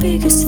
biggest.